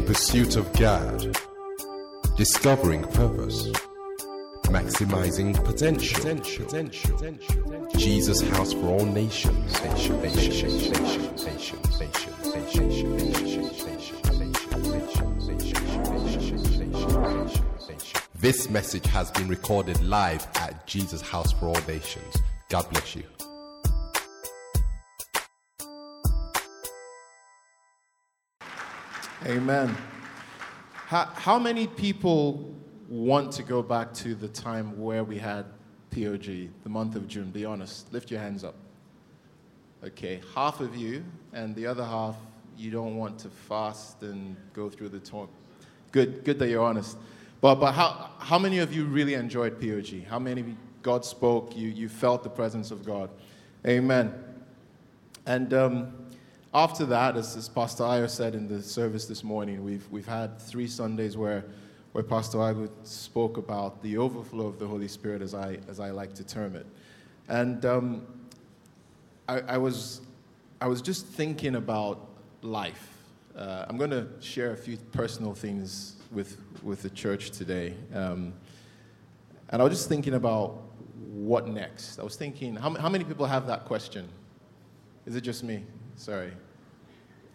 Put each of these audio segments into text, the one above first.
in pursuit of God, discovering purpose, maximizing potential. potential, potential, potential Jesus' house for all nations. nations. This message has been recorded live at Jesus House for All Nations. God bless you. Amen. How, how many people want to go back to the time where we had POG, the month of June? Be honest. Lift your hands up. Okay, half of you, and the other half, you don't want to fast and go through the torn. Good, good that you're honest. But, but how, how many of you really enjoyed POG? How many God spoke, you, you felt the presence of God? Amen. And um, after that, as, as Pastor Ayo said in the service this morning, we've, we've had three Sundays where, where Pastor Ayo spoke about the overflow of the Holy Spirit, as I, as I like to term it. And um, I, I, was, I was just thinking about life. Uh, I'm going to share a few personal things with, with the church today. Um, and I was just thinking about what next. I was thinking, how, how many people have that question? Is it just me? Sorry.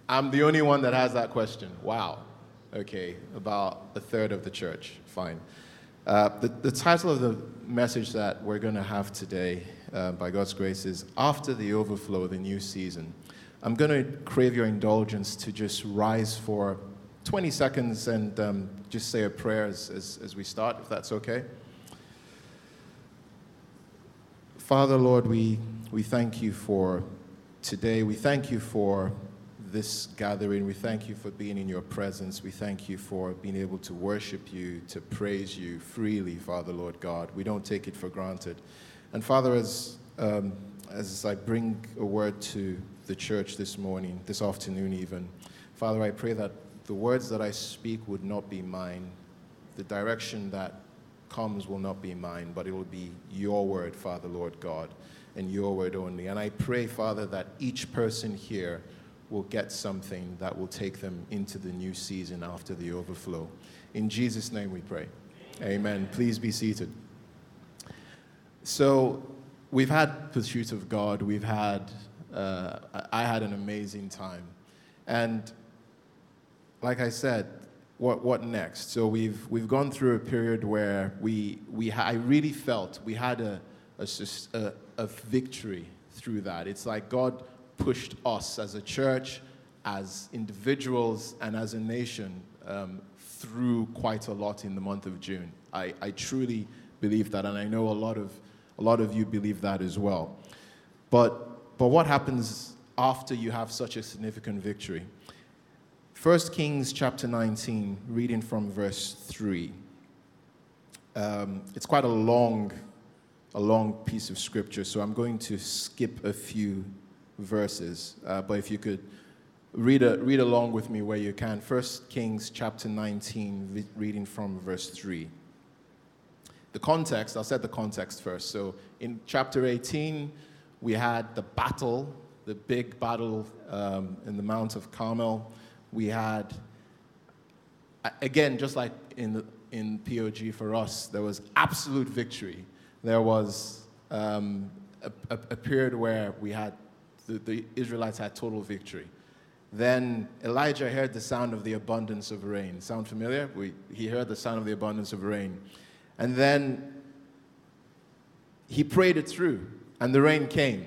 I'm the only one that has that question. Wow. Okay, about a third of the church. Fine. Uh, the, the title of the message that we're going to have today, uh, by God's grace, is After the Overflow, the New Season. I'm going to crave your indulgence to just rise for 20 seconds and um, just say a prayer as, as, as we start, if that's okay. Father, Lord, we, we thank you for today. We thank you for this gathering. We thank you for being in your presence. We thank you for being able to worship you, to praise you freely, Father, Lord God. We don't take it for granted. And Father, as, um, as I bring a word to the church this morning, this afternoon even, Father, I pray that the words that I speak would not be mine. The direction that comes will not be mine, but it will be your word, Father, Lord God and your word only. And I pray, Father, that each person here will get something that will take them into the new season after the overflow. In Jesus' name we pray. Amen. Please be seated. So, we've had Pursuit of God. We've had, uh, I had an amazing time. And like I said, what, what next? So, we've, we've gone through a period where we, we ha- I really felt we had a, a, a, a victory through that. It's like God pushed us as a church, as individuals, and as a nation um, through quite a lot in the month of June. I, I truly believe that, and I know a lot of, a lot of you believe that as well. But, but what happens after you have such a significant victory? 1 Kings chapter 19, reading from verse 3. Um, it's quite a long a long piece of scripture, so I'm going to skip a few verses. Uh, but if you could read, a, read along with me where you can. 1 Kings chapter 19, reading from verse 3. The context, I'll set the context first. So in chapter 18, we had the battle, the big battle um, in the Mount of Carmel. We had, again, just like in, the, in POG for us, there was absolute victory there was um, a, a, a, period where we had the, the Israelites had total victory. Then Elijah heard the sound of the abundance of rain. Sound familiar? We, he heard the sound of the abundance of rain. And then he prayed it through, and the rain came.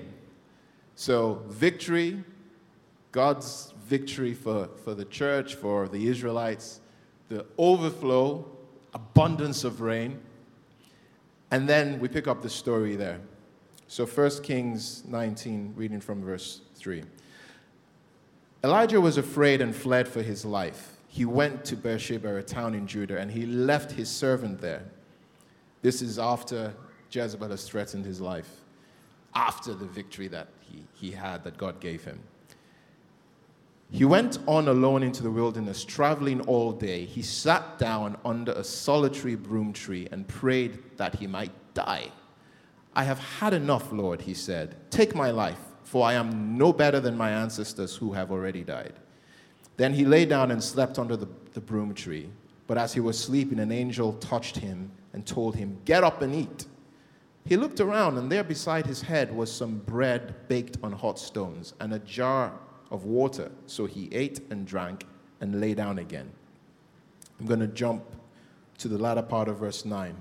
So, victory, God's victory for, for the church, for the Israelites, the overflow, abundance of rain, and then we pick up the story there. So 1 Kings 19, reading from verse 3. Elijah was afraid and fled for his life. He went to Beersheba, a town in Judah, and he left his servant there. This is after Jezebel has threatened his life, after the victory that he, he had, that God gave him. He went on alone into the wilderness, traveling all day. He sat down under a solitary broom tree and prayed that he might die. I have had enough, Lord, he said. Take my life, for I am no better than my ancestors who have already died. Then he lay down and slept under the, the broom tree. But as he was sleeping, an angel touched him and told him, Get up and eat. He looked around, and there beside his head was some bread baked on hot stones and a jar of water. So he ate and drank and lay down again. I'm going to jump to the latter part of verse 9.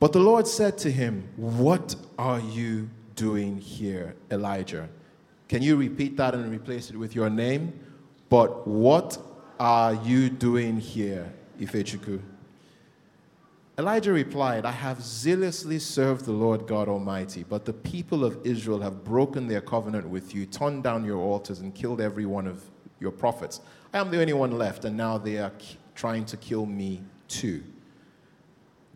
But the Lord said to him, What are you doing here, Elijah? Can you repeat that and replace it with your name? But what are you doing here, Ifechuku? Elijah replied, I have zealously served the Lord God Almighty, but the people of Israel have broken their covenant with you, torn down your altars, and killed every one of your prophets. I am the only one left, and now they are trying to kill me too.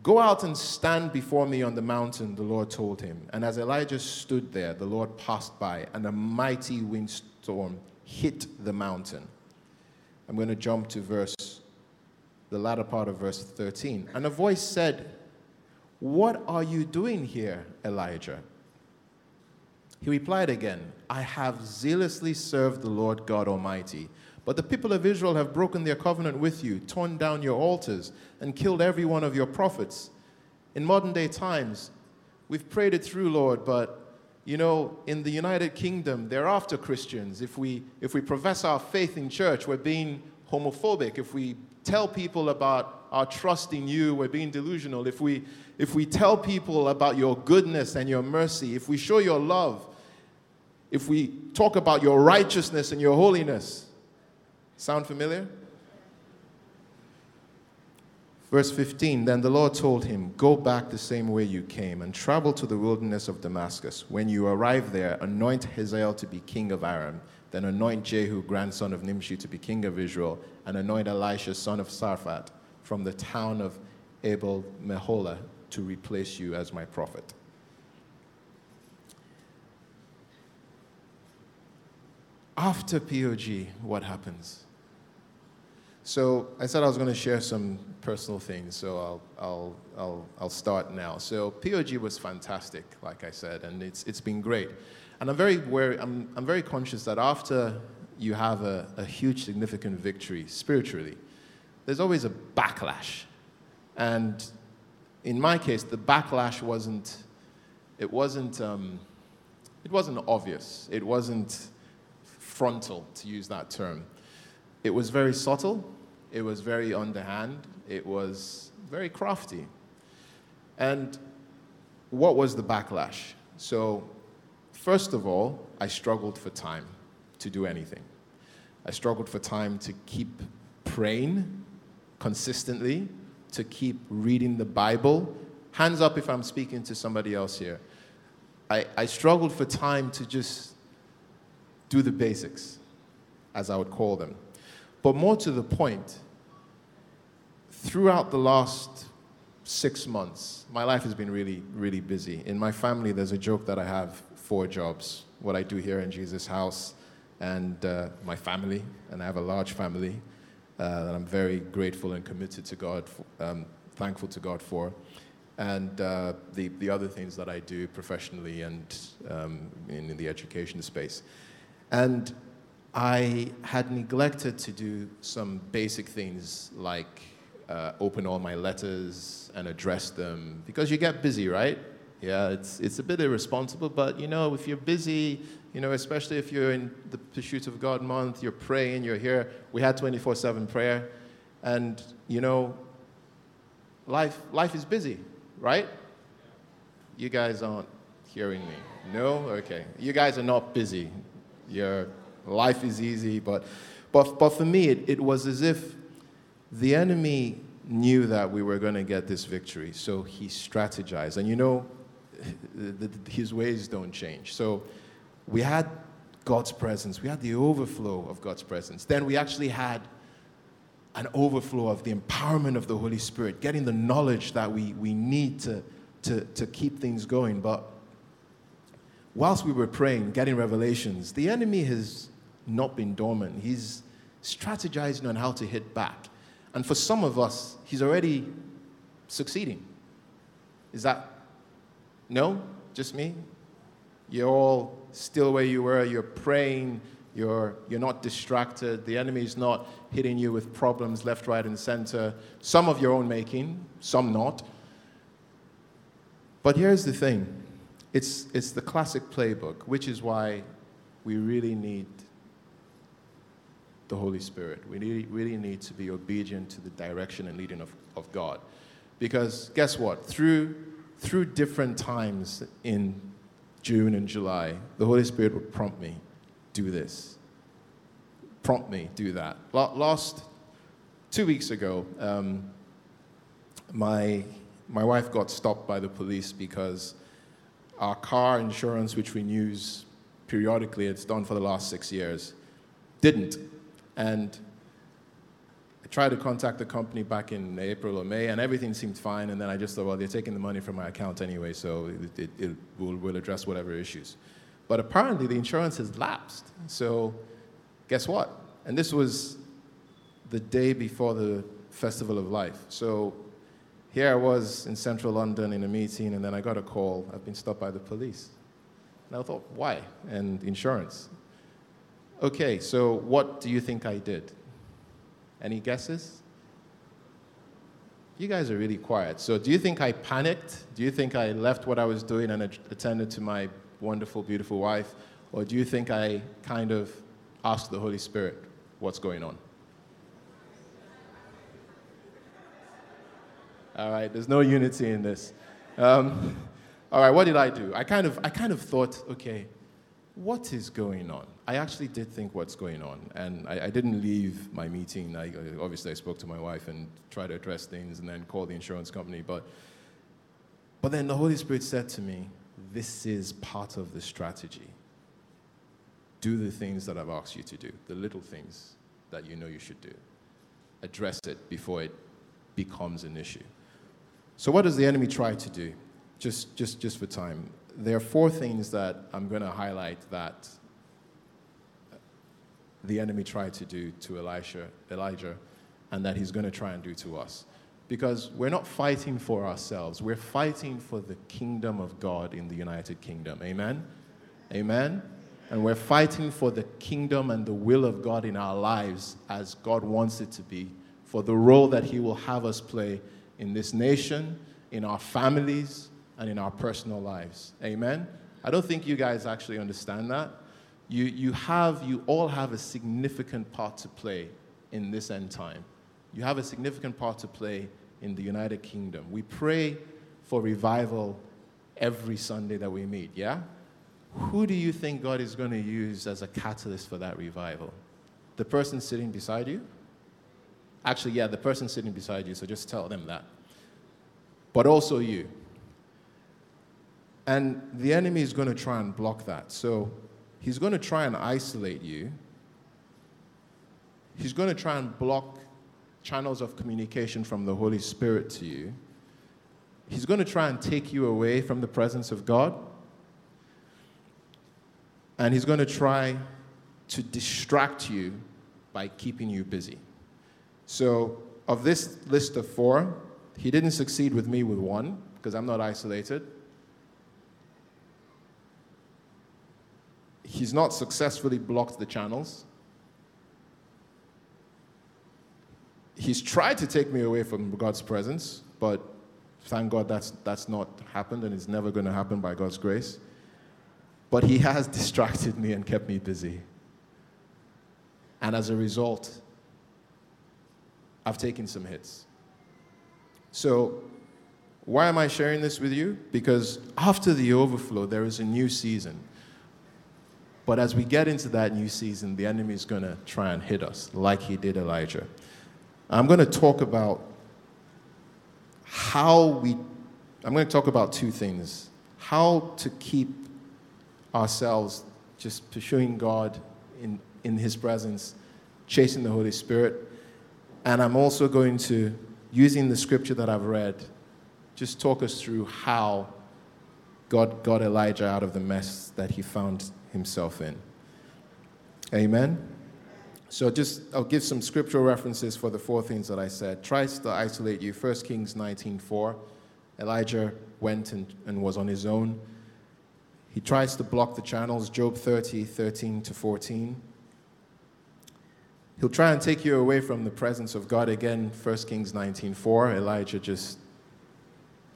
Go out and stand before me on the mountain, the Lord told him. And as Elijah stood there, the Lord passed by, and a mighty windstorm hit the mountain. I'm going to jump to verse, the latter part of verse 13. And a voice said, What are you doing here, Elijah? He replied again, I have zealously served the Lord God Almighty. But the people of Israel have broken their covenant with you, torn down your altars, and killed every one of your prophets. In modern day times, we've prayed it through, Lord, but you know, in the United Kingdom, they're after Christians. If we, if we profess our faith in church, we're being homophobic. If we tell people about our trust in you, we're being delusional. If we, if we tell people about your goodness and your mercy, if we show your love, if we talk about your righteousness and your holiness, sound familiar? Verse 15 Then the Lord told him, Go back the same way you came and travel to the wilderness of Damascus. When you arrive there, anoint Hazael to be king of Aram. Then anoint Jehu, grandson of Nimshi, to be king of Israel, and anoint Elisha, son of Shaphat, from the town of Abel Meholah, to replace you as my prophet. After POG, what happens? So I said I was going to share some personal things, so I'll, I'll, I'll, I'll start now. So POG was fantastic, like I said, and it's, it's been great. And I'm very, wary, I'm, I'm very conscious that after you have a, a huge, significant victory spiritually, there's always a backlash. And in my case, the backlash wasn't, it wasn't, um, it wasn't obvious. It wasn't frontal, to use that term. It was very subtle it was very underhand. It was very crafty. And what was the backlash? So, first of all, I struggled for time to do anything. I struggled for time to keep praying consistently, to keep reading the Bible. Hands up if I'm speaking to somebody else here. I, I struggled for time to just do the basics, as I would call them. But more to the point, throughout the last six months, my life has been really, really busy. In my family, there's a joke that I have four jobs what I do here in Jesus' house, and uh, my family, and I have a large family uh, that I'm very grateful and committed to God, for, um, thankful to God for. And uh, the, the other things that I do professionally and um, in, in the education space. And I had neglected to do some basic things like uh, open all my letters and address them because you get busy, right? Yeah, it's, it's a bit irresponsible, but you know, if you're busy, you know, especially if you're in the pursuit of God month, you're praying, you're here. We had 24 7 prayer, and you know, life, life is busy, right? You guys aren't hearing me. No? Okay. You guys are not busy. Your life is easy, but, but, but for me, it, it was as if the enemy knew that we were going to get this victory, so he strategized. And you know, his ways don't change. So we had God's presence, we had the overflow of God's presence. Then we actually had an overflow of the empowerment of the Holy Spirit, getting the knowledge that we, we need to, to, to keep things going. But whilst we were praying, getting revelations, the enemy has not been dormant. He's strategizing on how to hit back. And for some of us, he's already succeeding. Is that no? Just me? You're all still where you were, you're praying, You're, you're not distracted. The enemy is not hitting you with problems left, right, and center. Some of your own making, some not. But here's the thing it's, it's the classic playbook, which is why we really need the Holy Spirit. We need, really need to be obedient to the direction and leading of, of God. Because guess what? Through, through different times in June and July, the Holy Spirit would prompt me do this. Prompt me, do that. Last two weeks ago, um, my, my wife got stopped by the police because our car insurance, which we use periodically, it's done for the last six years, didn't. And tried to contact the company back in April or May, and everything seemed fine. And then I just thought, well, they're taking the money from my account anyway, so it, it, it will, will address whatever issues. But apparently, the insurance has lapsed. So, guess what? And this was the day before the Festival of Life. So, here I was in central London in a meeting, and then I got a call. I've been stopped by the police. And I thought, why? And insurance. Okay, so what do you think I did? Any guesses? You guys are really quiet. So, do you think I panicked? Do you think I left what I was doing and attended to my wonderful, beautiful wife? Or do you think I kind of asked the Holy Spirit what's going on? All right, there's no unity in this. Um, all right, what did I do? I kind of, I kind of thought, okay, what is going on? I actually did think what's going on, and I, I didn't leave my meeting. I, obviously, I spoke to my wife and tried to address things, and then called the insurance company. But, but then the Holy Spirit said to me, "This is part of the strategy. Do the things that I've asked you to do, the little things that you know you should do. Address it before it becomes an issue." So, what does the enemy try to do? Just, just, just for time there are four things that I'm going to highlight that the enemy tried to do to Elisha, Elijah and that he's going to try and do to us. Because we're not fighting for ourselves, we're fighting for the kingdom of God in the United Kingdom. Amen? Amen? And we're fighting for the kingdom and the will of God in our lives as God wants it to be, for the role that He will have us play in this nation, in our families, and in our personal lives. Amen? I don't think you guys actually understand that. You, you, have, you all have a significant part to play in this end time. You have a significant part to play in the United Kingdom. We pray for revival every Sunday that we meet, yeah? Who do you think God is going to use as a catalyst for that revival? The person sitting beside you? Actually, yeah, the person sitting beside you, so just tell them that. But also you. And the enemy is going to try and block that. So he's going to try and isolate you. He's going to try and block channels of communication from the Holy Spirit to you. He's going to try and take you away from the presence of God. And he's going to try to distract you by keeping you busy. So, of this list of four, he didn't succeed with me with one because I'm not isolated. He's not successfully blocked the channels. He's tried to take me away from God's presence, but thank God that's, that's not happened and it's never going to happen by God's grace. But he has distracted me and kept me busy. And as a result, I've taken some hits. So, why am I sharing this with you? Because after the overflow, there is a new season. But as we get into that new season, the enemy is going to try and hit us like he did Elijah. I'm going to talk about how we, I'm going to talk about two things how to keep ourselves just pursuing God in, in his presence, chasing the Holy Spirit. And I'm also going to, using the scripture that I've read, just talk us through how God got Elijah out of the mess that he found himself in. Amen? So just I'll give some scriptural references for the four things that I said. Tries to isolate you. 1 Kings 19:4. Elijah went and, and was on his own. He tries to block the channels. Job 30, 13 to 14. He'll try and take you away from the presence of God again. 1 Kings 19:4. Elijah just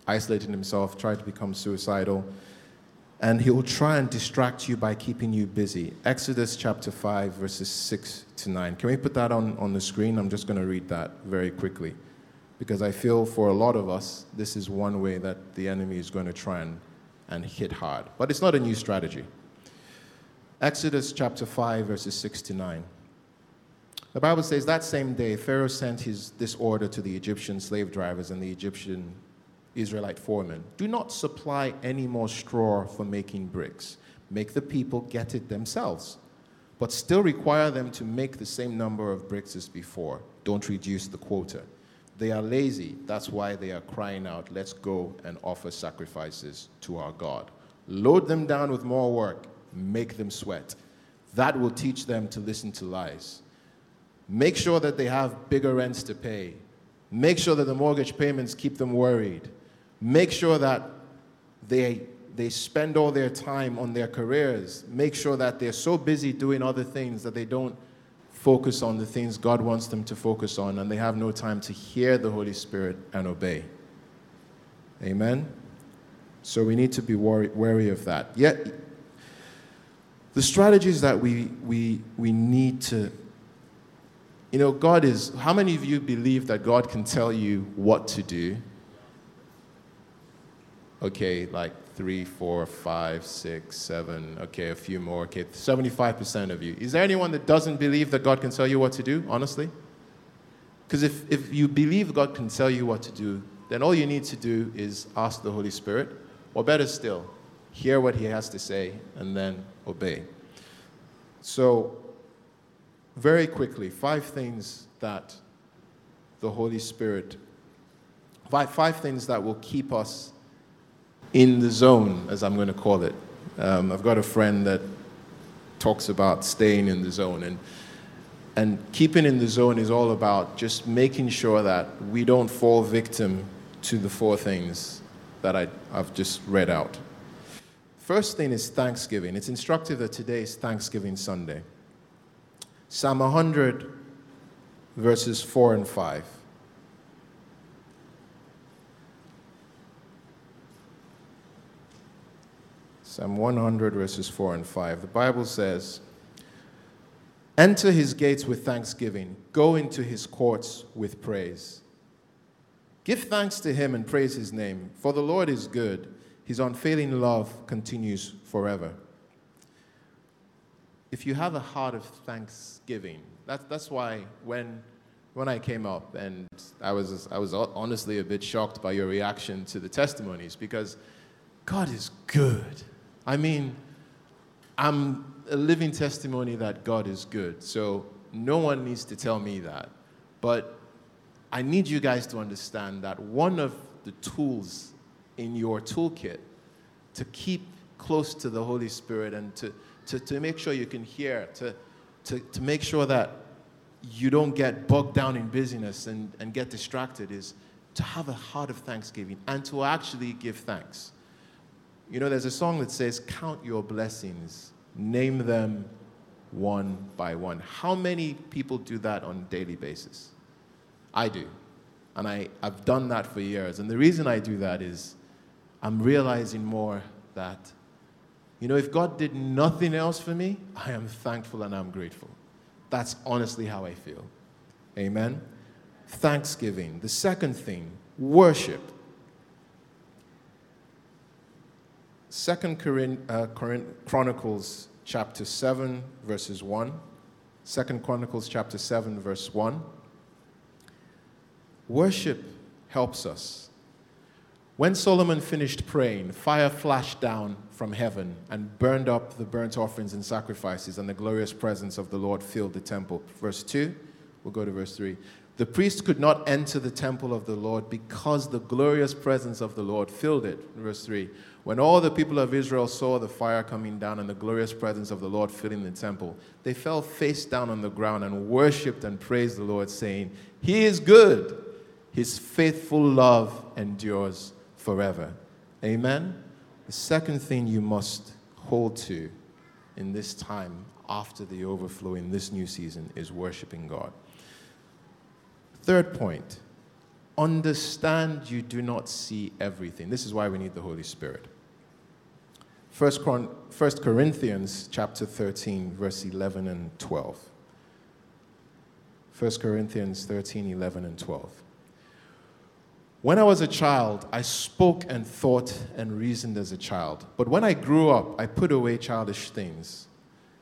isolated himself, tried to become suicidal. And he'll try and distract you by keeping you busy. Exodus chapter 5, verses 6 to 9. Can we put that on, on the screen? I'm just going to read that very quickly. Because I feel for a lot of us, this is one way that the enemy is going to try and, and hit hard. But it's not a new strategy. Exodus chapter 5, verses 6 to 9. The Bible says that same day, Pharaoh sent his, this order to the Egyptian slave drivers and the Egyptian Israelite foremen Do not supply any more straw for making bricks. Make the people get it themselves, but still require them to make the same number of bricks as before. Don't reduce the quota. They are lazy. That's why they are crying out, Let's go and offer sacrifices to our God. Load them down with more work, make them sweat. That will teach them to listen to lies. Make sure that they have bigger rents to pay. Make sure that the mortgage payments keep them worried. Make sure that they, they spend all their time on their careers. Make sure that they're so busy doing other things that they don't focus on the things God wants them to focus on and they have no time to hear the Holy Spirit and obey. Amen? So we need to be wary wary of that. Yet, the strategies that we, we, we need to you know, God is, how many of you believe that God can tell you what to do? Okay, like three, four, five, six, seven, okay, a few more, okay, 75% of you. Is there anyone that doesn't believe that God can tell you what to do, honestly? Because if, if you believe God can tell you what to do, then all you need to do is ask the Holy Spirit, or better still, hear what He has to say and then obey. So, very quickly, five things that the Holy Spirit, five, five things that will keep us in the zone, as I'm going to call it. Um, I've got a friend that talks about staying in the zone. And, and keeping in the zone is all about just making sure that we don't fall victim to the four things that I, I've just read out. First thing is Thanksgiving. It's instructive that today is Thanksgiving Sunday. Psalm 100, verses 4 and 5. Psalm 100, verses 4 and 5. The Bible says, Enter his gates with thanksgiving, go into his courts with praise. Give thanks to him and praise his name, for the Lord is good. His unfailing love continues forever if you have a heart of thanksgiving, that's, that's why when, when I came up, and I was, I was honestly a bit shocked by your reaction to the testimonies, because God is good. I mean, I'm a living testimony that God is good. So no one needs to tell me that. But I need you guys to understand that one of the tools in your toolkit to keep close to the Holy Spirit and to, to, to make sure you can hear, to, to, to make sure that you don't get bogged down in busyness and, and get distracted is to have a heart of thanksgiving and to actually give thanks. You know, there's a song that says, Count your blessings, name them one by one. How many people do that on a daily basis? I do. And I, I've done that for years. And the reason I do that is I'm realizing more that you know, if God did nothing else for me, I am thankful and I'm grateful. That's honestly how I feel. Amen. Thanksgiving. The second thing, worship. Second uh, Chronicles chapter 7 verses 1. Second Chronicles chapter 7 verse 1. Worship helps us. When Solomon finished praying, fire flashed down from heaven and burned up the burnt offerings and sacrifices, and the glorious presence of the Lord filled the temple. Verse 2, we'll go to verse 3. The priest could not enter the temple of the Lord because the glorious presence of the Lord filled it. Verse 3. When all the people of Israel saw the fire coming down and the glorious presence of the Lord filling the temple, they fell face down on the ground and worshiped and praised the Lord, saying, He is good. His faithful love endures forever. Amen. The second thing you must hold to in this time after the overflow in this new season is worshiping God. Third point understand you do not see everything. This is why we need the Holy Spirit. First, Corinthians chapter 13, verse 11 and 12. 1 Corinthians 13, 11 and 12. When I was a child, I spoke and thought and reasoned as a child. But when I grew up, I put away childish things.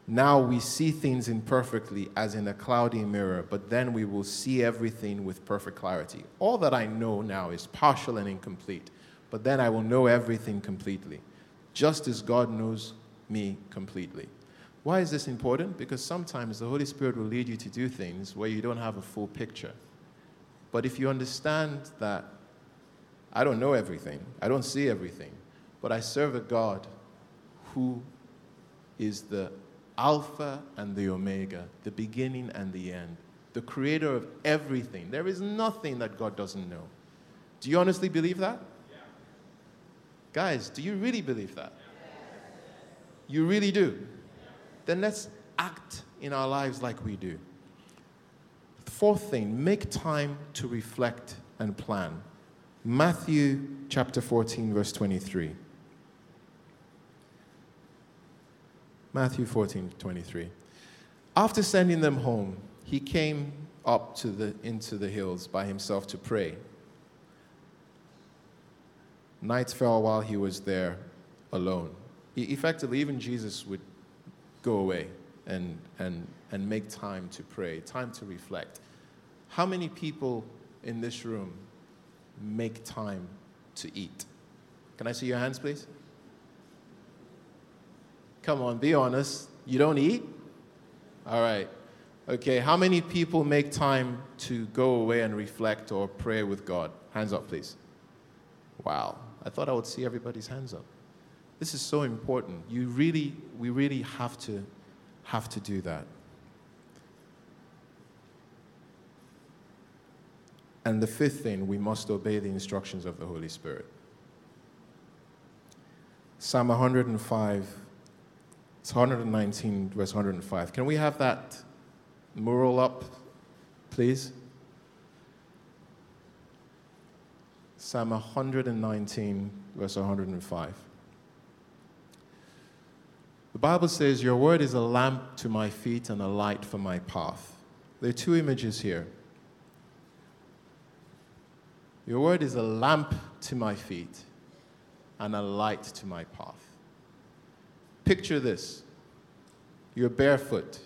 Now we see things imperfectly as in a cloudy mirror, but then we will see everything with perfect clarity. All that I know now is partial and incomplete, but then I will know everything completely, just as God knows me completely. Why is this important? Because sometimes the Holy Spirit will lead you to do things where you don't have a full picture. But if you understand that I don't know everything, I don't see everything, but I serve a God who is the Alpha and the Omega, the beginning and the end, the creator of everything. There is nothing that God doesn't know. Do you honestly believe that? Yeah. Guys, do you really believe that? You really do? Yeah. Then let's act in our lives like we do. Fourth thing, make time to reflect and plan. Matthew chapter 14, verse 23. Matthew 14, 23. After sending them home, he came up to the, into the hills by himself to pray. Night fell while he was there alone. Effectively, even Jesus would go away and, and, and make time to pray, time to reflect. How many people in this room make time to eat? Can I see your hands, please? Come on, be honest. You don't eat? All right. Okay, how many people make time to go away and reflect or pray with God? Hands up, please. Wow. I thought I would see everybody's hands up. This is so important. You really, we really have to have to do that. And the fifth thing, we must obey the instructions of the Holy Spirit. Psalm 105 it's 119, verse 105. Can we have that mural up, please? Psalm 119, verse 105. The Bible says, Your word is a lamp to my feet and a light for my path. There are two images here. Your word is a lamp to my feet and a light to my path. Picture this you're barefoot,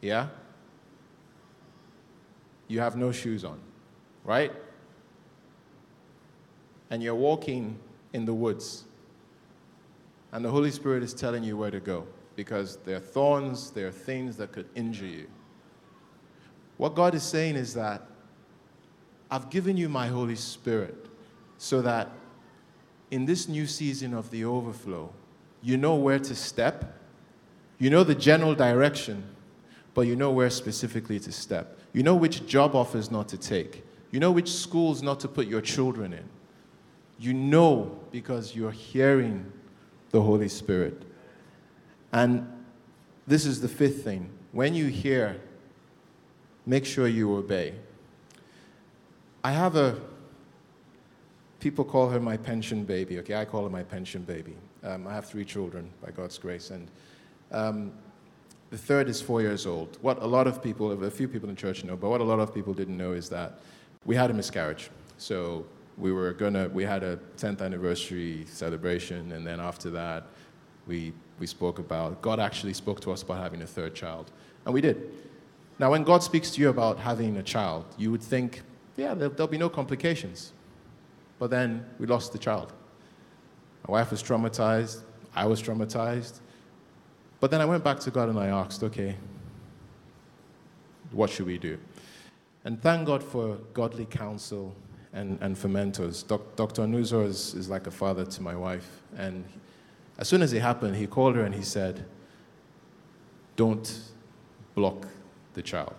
yeah? You have no shoes on, right? And you're walking in the woods. And the Holy Spirit is telling you where to go because there are thorns, there are things that could injure you. What God is saying is that I've given you my Holy Spirit so that in this new season of the overflow, you know where to step, you know the general direction, but you know where specifically to step. You know which job offers not to take. You know which schools not to put your children in. You know because you're hearing the Holy Spirit. And this is the fifth thing. When you hear, make sure you obey. I have a, people call her my pension baby, okay? I call her my pension baby. Um, I have three children, by God's grace, and um, the third is four years old. What a lot of people, a few people in church know, but what a lot of people didn't know is that we had a miscarriage. So we were gonna, we had a 10th anniversary celebration, and then after that, we, we spoke about, God actually spoke to us about having a third child, and we did. Now, when God speaks to you about having a child, you would think, yeah, there'll, there'll be no complications. But then we lost the child. My wife was traumatized. I was traumatized. But then I went back to God and I asked, okay, what should we do? And thank God for godly counsel and, and for mentors. Doc, Dr. Nuzor is, is like a father to my wife. And as soon as it happened, he called her and he said, don't block the child.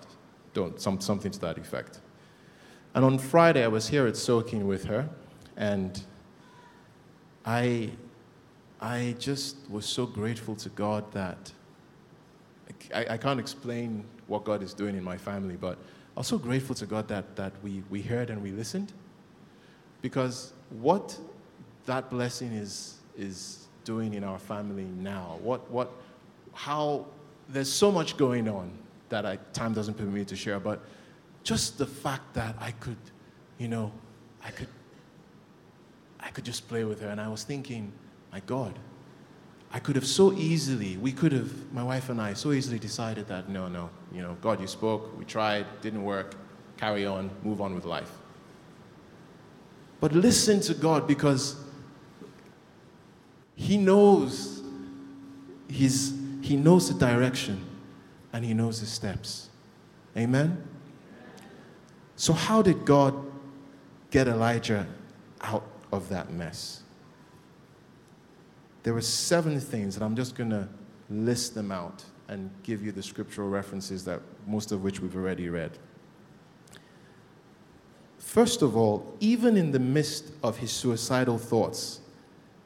Don't, some, something to that effect. And on Friday, I was here at Soaking with her, and I, I just was so grateful to God that I, I can't explain what God is doing in my family, but I'm so grateful to God that, that we, we heard and we listened. Because what that blessing is, is doing in our family now, what, what, how, there's so much going on that I, time doesn't permit me to share, but just the fact that I could, you know, I could, I could just play with her. And I was thinking, my God, I could have so easily, we could have, my wife and I, so easily decided that no, no, you know, God, you spoke, we tried, didn't work, carry on, move on with life. But listen to God because He knows He's, He knows the direction and He knows the steps. Amen? So, how did God get Elijah out of that mess? There were seven things, and I'm just going to list them out and give you the scriptural references that most of which we've already read. First of all, even in the midst of his suicidal thoughts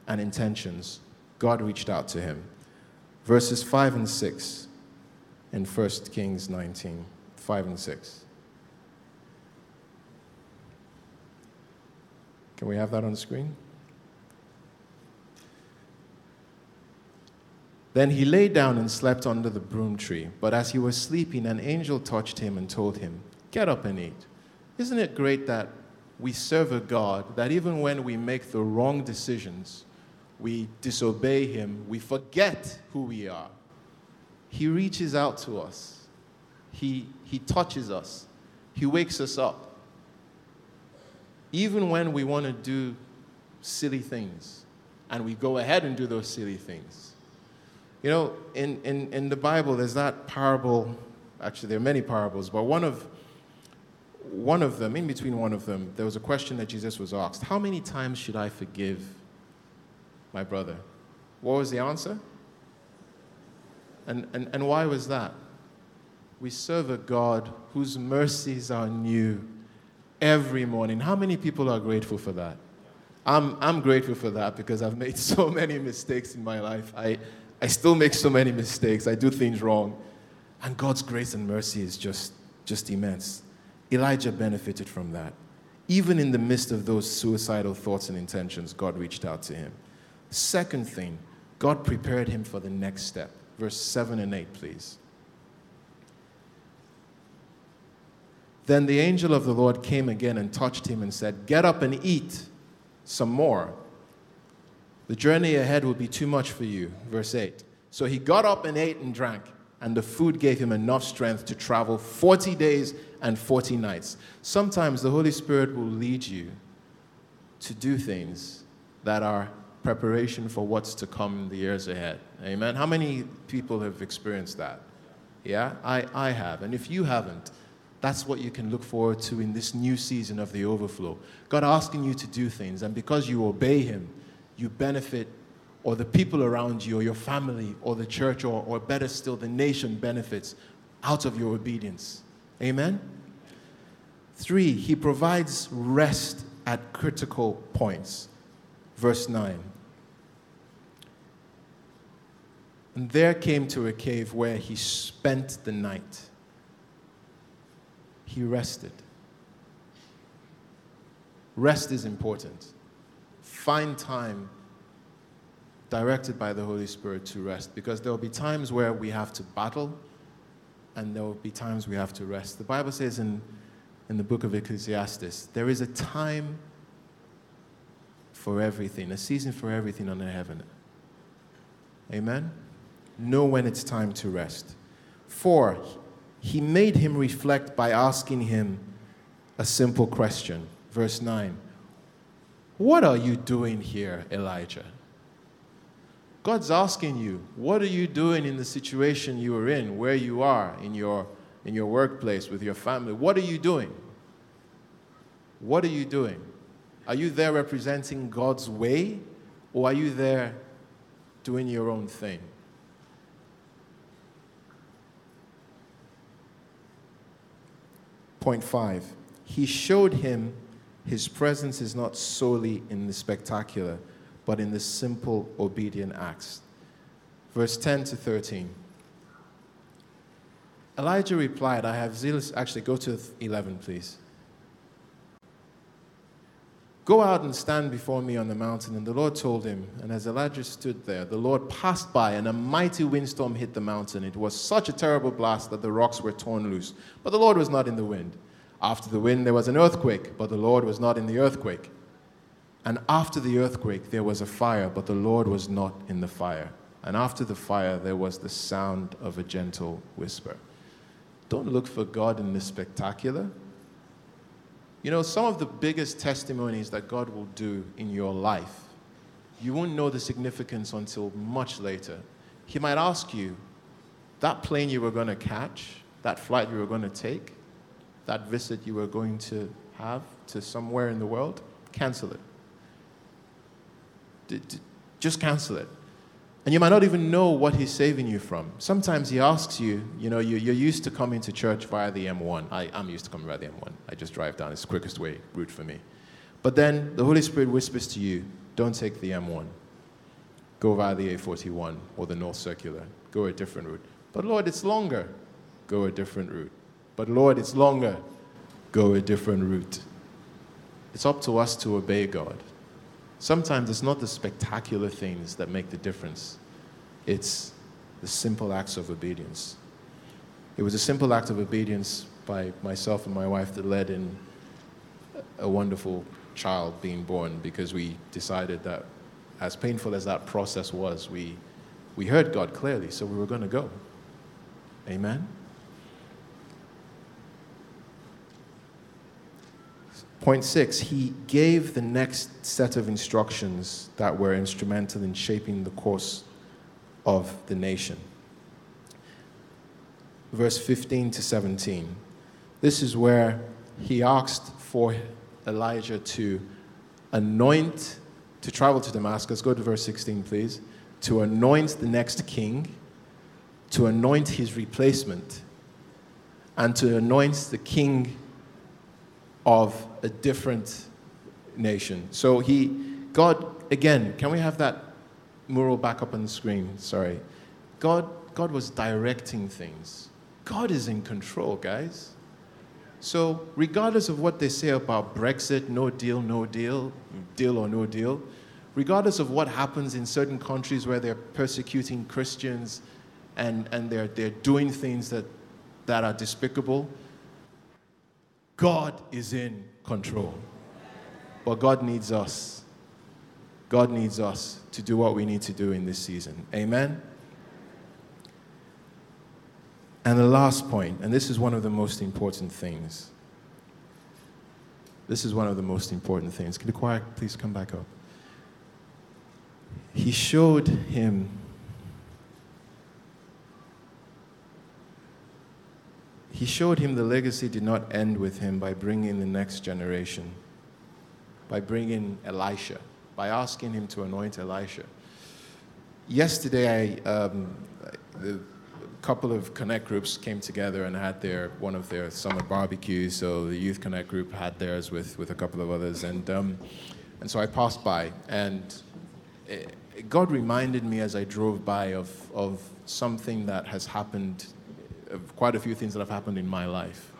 and intentions, God reached out to him. Verses 5 and 6 in 1 Kings 19 5 and 6. Can we have that on the screen? Then he lay down and slept under the broom tree. But as he was sleeping, an angel touched him and told him, Get up and eat. Isn't it great that we serve a God that even when we make the wrong decisions, we disobey him, we forget who we are? He reaches out to us, he, he touches us, he wakes us up. Even when we want to do silly things, and we go ahead and do those silly things you know, in, in, in the Bible, there's that parable. Actually, there are many parables, but one of, one of them, in between one of them, there was a question that Jesus was asked How many times should I forgive my brother? What was the answer? And, and, and why was that? We serve a God whose mercies are new every morning. How many people are grateful for that? I'm, I'm grateful for that because I've made so many mistakes in my life. I, I still make so many mistakes. I do things wrong. And God's grace and mercy is just, just immense. Elijah benefited from that. Even in the midst of those suicidal thoughts and intentions, God reached out to him. Second thing, God prepared him for the next step. Verse 7 and 8, please. Then the angel of the Lord came again and touched him and said, Get up and eat some more. The journey ahead will be too much for you. Verse 8. So he got up and ate and drank, and the food gave him enough strength to travel 40 days and 40 nights. Sometimes the Holy Spirit will lead you to do things that are preparation for what's to come in the years ahead. Amen. How many people have experienced that? Yeah, I, I have. And if you haven't, that's what you can look forward to in this new season of the overflow. God asking you to do things, and because you obey Him, you benefit, or the people around you, or your family, or the church, or, or better still, the nation benefits out of your obedience. Amen? Three, he provides rest at critical points. Verse 9. And there came to a cave where he spent the night. He rested. Rest is important find time directed by the Holy Spirit to rest because there will be times where we have to battle and there will be times we have to rest. The Bible says in, in the book of Ecclesiastes, there is a time for everything, a season for everything under heaven. Amen? Know when it's time to rest. Four, he made him reflect by asking him a simple question. Verse 9 what are you doing here, Elijah? God's asking you, what are you doing in the situation you are in, where you are, in your, in your workplace, with your family? What are you doing? What are you doing? Are you there representing God's way, or are you there doing your own thing? Point five, he showed him his presence is not solely in the spectacular, but in the simple, obedient acts. Verse 10 to 13. Elijah replied, I have zealous. Actually, go to 11, please. Go out and stand before me on the mountain. And the Lord told him, and as Elijah stood there, the Lord passed by, and a mighty windstorm hit the mountain. It was such a terrible blast that the rocks were torn loose. But the Lord was not in the wind. After the wind, there was an earthquake, but the Lord was not in the earthquake. And after the earthquake, there was a fire, but the Lord was not in the fire. And after the fire, there was the sound of a gentle whisper. Don't look for God in the spectacular. You know, some of the biggest testimonies that God will do in your life, you won't know the significance until much later. He might ask you, that plane you were going to catch, that flight you were going to take, that visit you were going to have to somewhere in the world, cancel it. D- d- just cancel it. And you might not even know what he's saving you from. Sometimes he asks you, you know, you, are used to coming to church via the M1. I, I'm used to coming via the M1. I just drive down. It's the quickest way, route for me. But then the Holy Spirit whispers to you, don't take the M1. Go via the A41 or the North Circular. Go a different route. But Lord, it's longer. Go a different route. But Lord, it's longer. Go a different route. It's up to us to obey God. Sometimes it's not the spectacular things that make the difference, it's the simple acts of obedience. It was a simple act of obedience by myself and my wife that led in a wonderful child being born because we decided that, as painful as that process was, we, we heard God clearly, so we were going to go. Amen? Point six, he gave the next set of instructions that were instrumental in shaping the course of the nation. Verse 15 to 17. This is where he asked for Elijah to anoint, to travel to Damascus. Go to verse 16, please. To anoint the next king, to anoint his replacement, and to anoint the king of a different nation. So he, God, again, can we have that mural back up on the screen? Sorry. God, God was directing things. God is in control, guys. So, regardless of what they say about Brexit, no deal, no deal, deal or no deal, regardless of what happens in certain countries where they're persecuting Christians and, and they're, they're doing things that, that are despicable, God is in control. But God needs us. God needs us to do what we need to do in this season. Amen? And the last point, and this is one of the most important things. This is one of the most important things. Can the choir please come back up? He showed him he showed him the legacy did not end with him by bringing the next generation, by bringing Elisha, by asking him to anoint Elisha. Yesterday, I, um, the couple of connect groups came together and had their one of their summer barbecues. So the youth connect group had theirs with, with a couple of others, and um, and so I passed by, and it, God reminded me as I drove by of of something that has happened quite a few things that have happened in my life.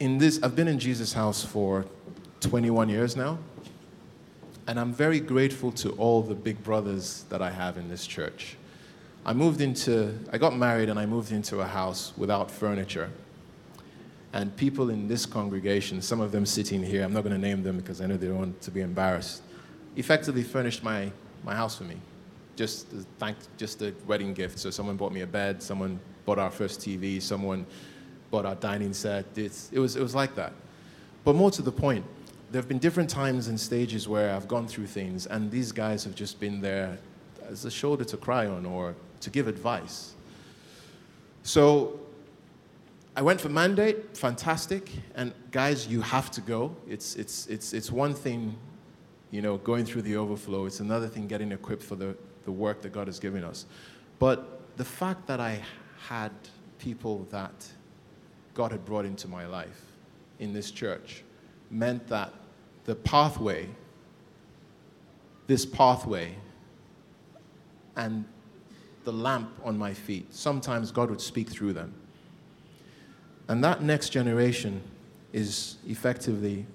In this, I've been in Jesus' house for 21 years now, and I'm very grateful to all the big brothers that I have in this church. I moved into, I got married and I moved into a house without furniture. And people in this congregation, some of them sitting here, I'm not going to name them because I know they don't want to be embarrassed, effectively furnished my, my house for me just thank just a wedding gift. So someone bought me a bed, someone bought our first TV, someone bought our dining set. It's, it was it was like that. But more to the point, there have been different times and stages where I've gone through things, and these guys have just been there as a shoulder to cry on or to give advice. So I went for mandate, fantastic, and guys, you have to go. It's it's it's it's one thing, you know, going through the overflow. It's another thing getting equipped for the the work that God has given us. But the fact that I had people that God had brought into my life in this church meant that the pathway, this pathway, and the lamp on my feet. Sometimes God would speak through them. And that next generation is effectively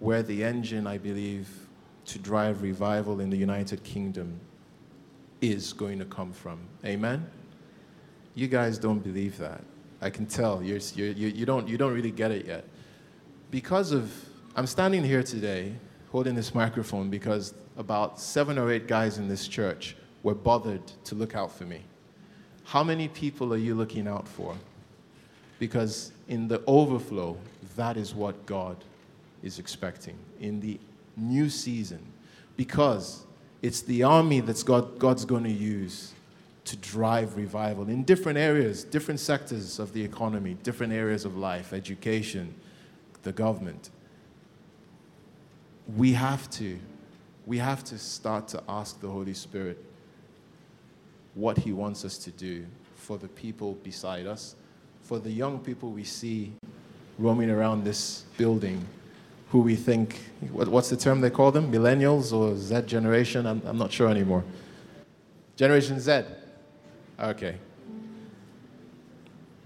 where the engine, I believe, to drive revival in the United Kingdom is going to come from. Amen? You guys don't believe that. I can tell. You're, you're, you, don't, you don't really get it yet. Because of, I'm standing here today holding this microphone because about seven or eight guys in this church were bothered to look out for me. How many people are you looking out for? Because in the overflow, that is what God is expecting. In the new season, because it's the army that's God, God's going to use to drive revival in different areas, different sectors of the economy, different areas of life, education, the government. We have to, we have to start to ask the Holy Spirit what He wants us to do for the people beside us, for the young people we see roaming around this building who we think, what, what's the term they call them? Millennials or Z generation? I'm, I'm not sure anymore. Generation Z. Okay.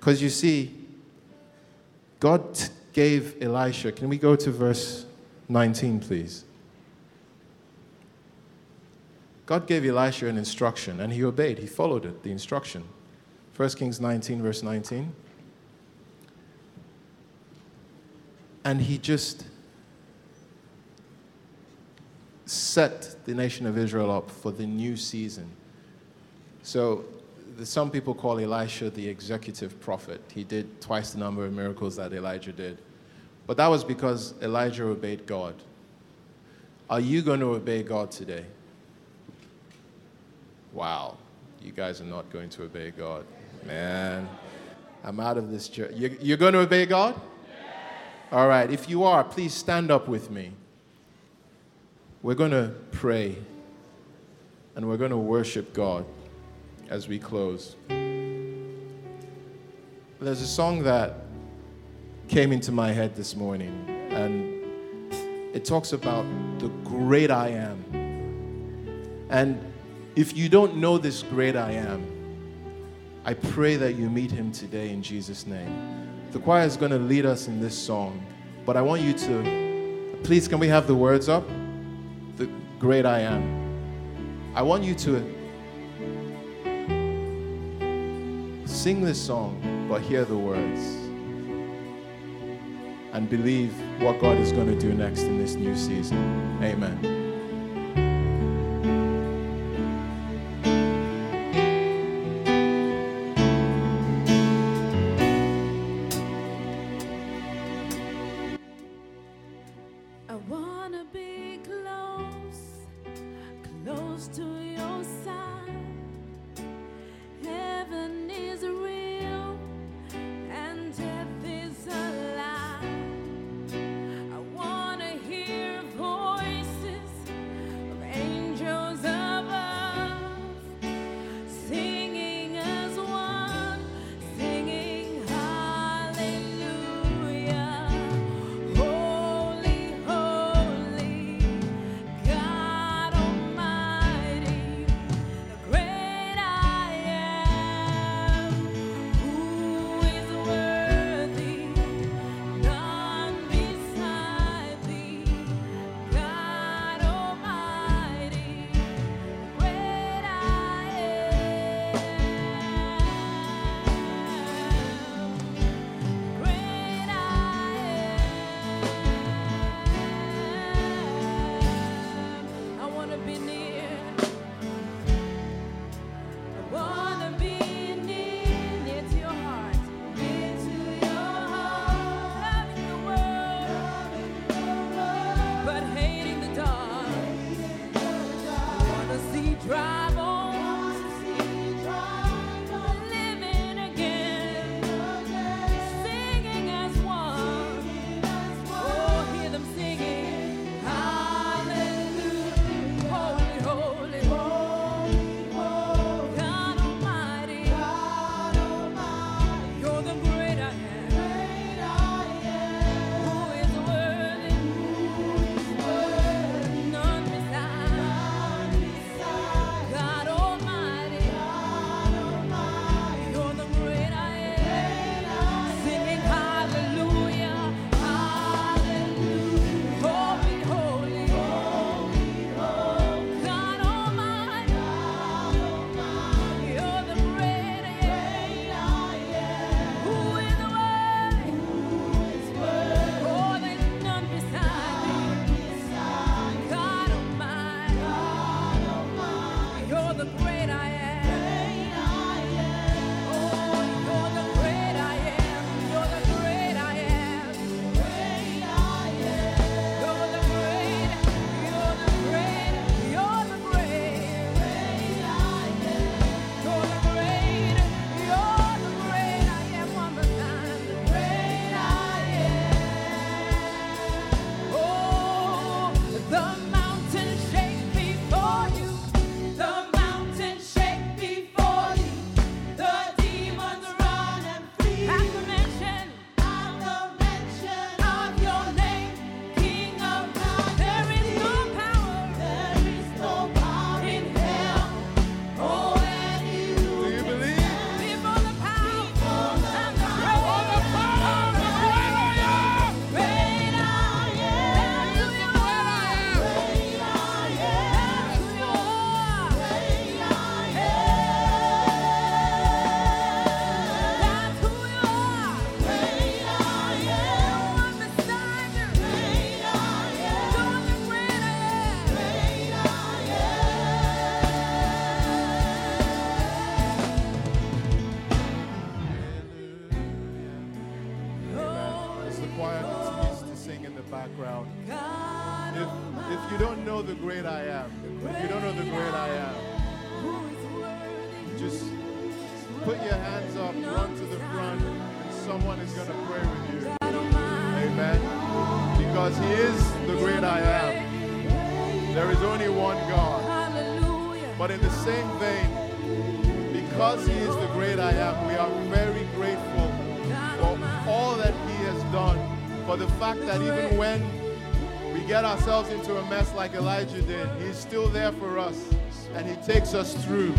Because you see, God gave Elisha, can we go to verse 19, please? God gave Elisha an instruction and he obeyed. He followed it, the instruction. 1 Kings 19, verse 19. And he just set the nation of Israel up for the new season. So, the, some people call Elisha the executive prophet. He did twice the number of miracles that Elijah did. But that was because Elijah obeyed God. Are you going to obey God today? Wow, you guys are not going to obey God. Man, I'm out of this church. You're going to obey God? All right, if you are, please stand up with me. We're going to pray and we're going to worship God as we close. There's a song that came into my head this morning, and it talks about the great I am. And if you don't know this great I am, I pray that you meet him today in Jesus' name. The choir is going to lead us in this song, but I want you to, please, can we have the words up? Great I am. I want you to sing this song, but hear the words and believe what God is going to do next in this new season. Amen. like Elijah did. He's still there for us, and He takes us through.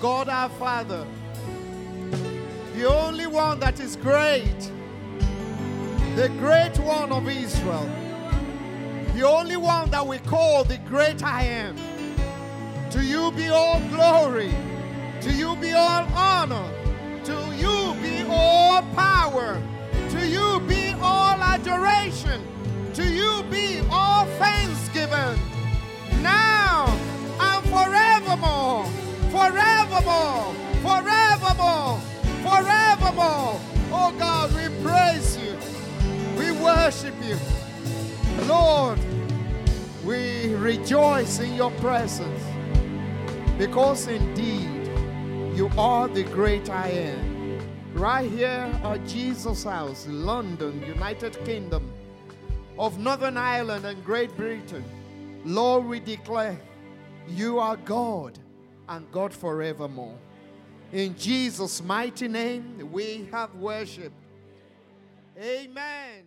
God our Father, the only one that is great, the great one of Israel, the only one that we call the great I am. To you be all glory, to you be all honor, to you be all power, to you be all adoration, to you be all thanksgiving, now and forevermore, forevermore, forevermore, forevermore. Oh God, we praise you, we worship you. Lord, we rejoice in your presence because indeed you are the great I am. Right here at Jesus House, London, United Kingdom of Northern Ireland and Great Britain, Lord, we declare you are God and God forevermore. In Jesus' mighty name, we have worshiped. Amen.